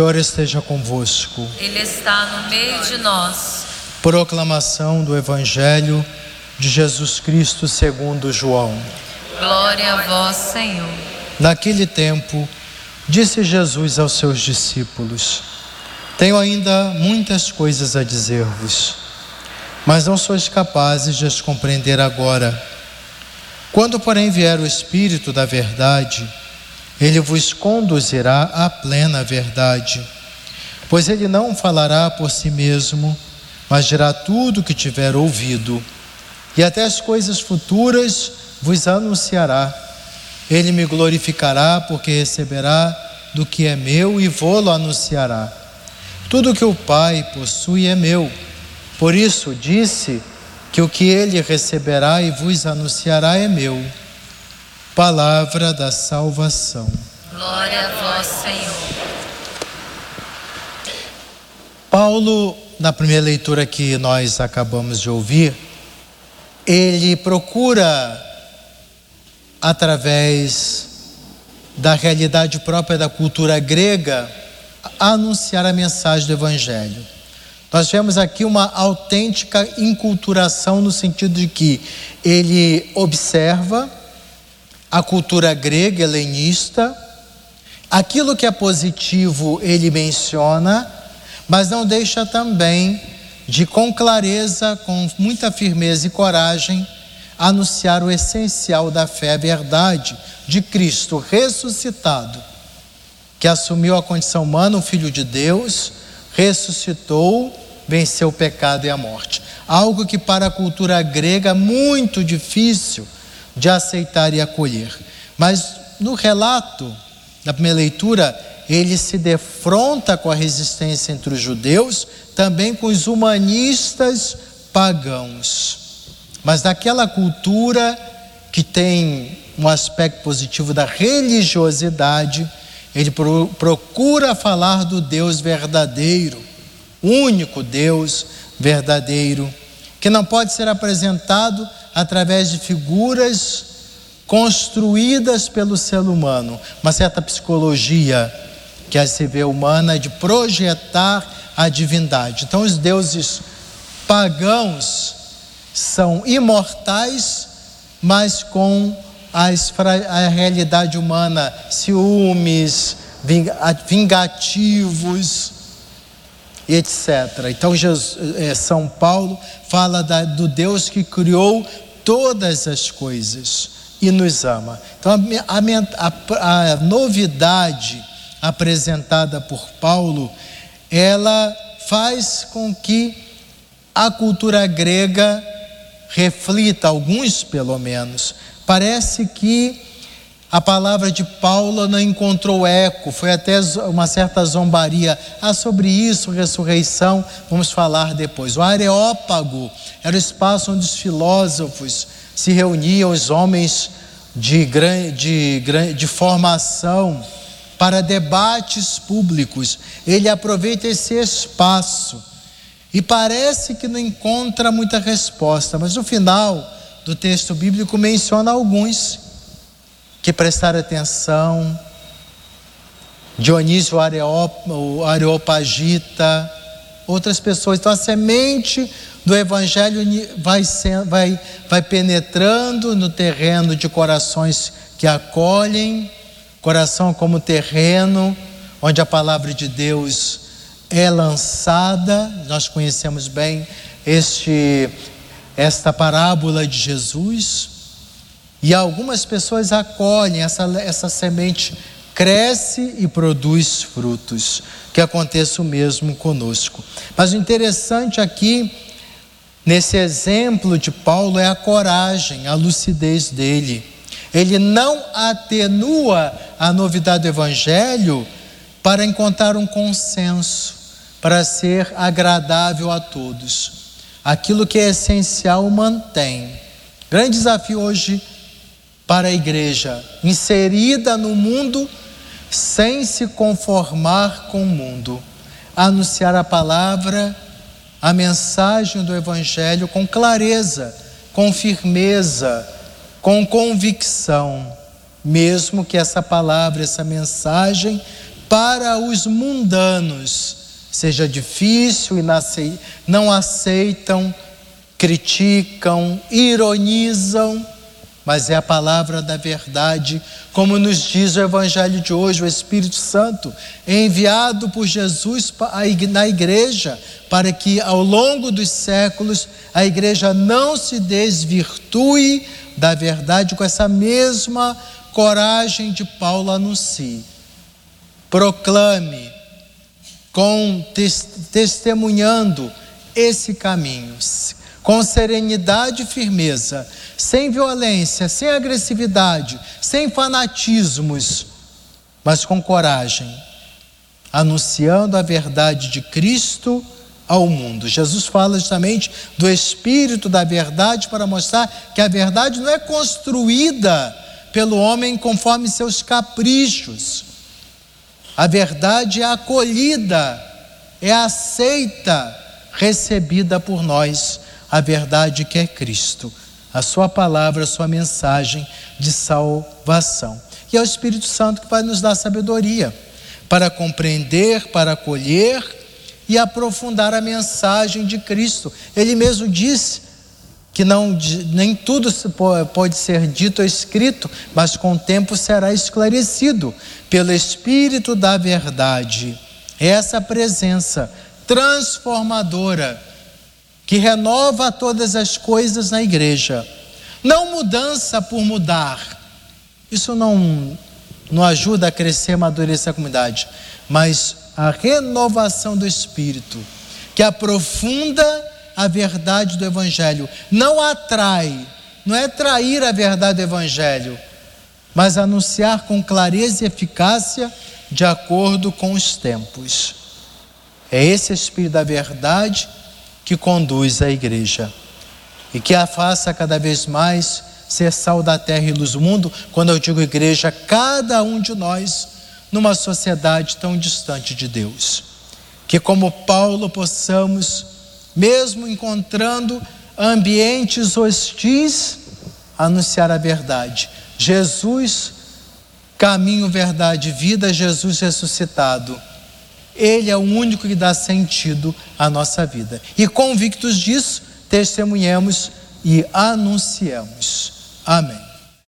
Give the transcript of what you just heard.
Senhor esteja convosco. Ele está no meio de nós. Proclamação do Evangelho de Jesus Cristo segundo João. Glória a vós, Senhor. Naquele tempo, disse Jesus aos seus discípulos: Tenho ainda muitas coisas a dizer-vos, mas não sois capazes de as compreender agora. Quando, porém, vier o Espírito da Verdade, ele vos conduzirá à plena verdade, pois ele não falará por si mesmo, mas dirá tudo o que tiver ouvido, e até as coisas futuras vos anunciará. Ele me glorificará, porque receberá do que é meu e vou-lo anunciará. Tudo que o Pai possui é meu. Por isso disse que o que ele receberá e vos anunciará é meu palavra da salvação. Glória a vós, Senhor. Paulo, na primeira leitura que nós acabamos de ouvir, ele procura, através da realidade própria da cultura grega, anunciar a mensagem do Evangelho. Nós vemos aqui uma autêntica inculturação no sentido de que ele observa, a cultura grega helenista. Aquilo que é positivo ele menciona, mas não deixa também de, com clareza, com muita firmeza e coragem, anunciar o essencial da fé, a verdade de Cristo ressuscitado, que assumiu a condição humana, o Filho de Deus, ressuscitou, venceu o pecado e a morte. Algo que para a cultura grega é muito difícil de aceitar e acolher. Mas no relato da primeira leitura, ele se defronta com a resistência entre os judeus, também com os humanistas pagãos. Mas naquela cultura que tem um aspecto positivo da religiosidade, ele procura falar do Deus verdadeiro, único Deus verdadeiro, que não pode ser apresentado através de figuras construídas pelo ser humano, uma certa psicologia que se vê humana de projetar a divindade. Então, os deuses pagãos são imortais, mas com a realidade humana, ciúmes, vingativos etc. Então, Jesus, é, São Paulo fala da, do Deus que criou todas as coisas e nos ama. Então, a, a, a novidade apresentada por Paulo, ela faz com que a cultura grega reflita, alguns pelo menos. Parece que a palavra de Paulo não encontrou eco, foi até uma certa zombaria. Ah, sobre isso, ressurreição, vamos falar depois. O Areópago era o espaço onde os filósofos se reuniam, os homens de, de, de formação, para debates públicos. Ele aproveita esse espaço e parece que não encontra muita resposta, mas no final do texto bíblico menciona alguns que prestaram atenção, Dionísio Areopagita, outras pessoas. Então a semente do Evangelho vai, vai, vai penetrando no terreno de corações que acolhem, coração como terreno onde a palavra de Deus é lançada. Nós conhecemos bem este, esta parábola de Jesus e algumas pessoas acolhem essa, essa semente, cresce e produz frutos. Que aconteça o mesmo conosco. Mas o interessante aqui, nesse exemplo de Paulo, é a coragem, a lucidez dele. Ele não atenua a novidade do Evangelho para encontrar um consenso, para ser agradável a todos. Aquilo que é essencial mantém. Grande desafio hoje para a igreja, inserida no mundo sem se conformar com o mundo, anunciar a palavra, a mensagem do Evangelho com clareza, com firmeza, com convicção, mesmo que essa palavra, essa mensagem para os mundanos seja difícil e não aceitam, criticam, ironizam, mas é a palavra da verdade, como nos diz o Evangelho de hoje, o Espírito Santo, enviado por Jesus na igreja, para que ao longo dos séculos a igreja não se desvirtue da verdade com essa mesma coragem de Paulo anuncie. Proclame, com testemunhando esse caminho, com serenidade e firmeza, sem violência, sem agressividade, sem fanatismos, mas com coragem, anunciando a verdade de Cristo ao mundo. Jesus fala justamente do espírito da verdade para mostrar que a verdade não é construída pelo homem conforme seus caprichos a verdade é acolhida, é aceita, recebida por nós, a verdade que é Cristo, a Sua palavra, a Sua mensagem de salvação. E é o Espírito Santo que vai nos dar sabedoria para compreender, para acolher e aprofundar a mensagem de Cristo. Ele mesmo disse que não, nem tudo pode ser dito ou escrito, mas com o tempo será esclarecido pelo Espírito da Verdade. Essa presença transformadora que renova todas as coisas na igreja. Não mudança por mudar. Isso não, não ajuda a crescer e amadurecer a comunidade, mas a renovação do Espírito, que aprofunda a verdade do Evangelho. Não atrai, não é trair a verdade do Evangelho, mas anunciar com clareza e eficácia de acordo com os tempos. É esse Espírito da verdade que conduz a igreja e que a faça cada vez mais ser sal da terra e luz do mundo. Quando eu digo igreja, cada um de nós numa sociedade tão distante de Deus. Que, como Paulo, possamos mesmo encontrando ambientes hostis, anunciar a verdade. Jesus, caminho, verdade, vida, Jesus ressuscitado. Ele é o único que dá sentido à nossa vida. E convictos disso, testemunhemos e anunciemos. Amém.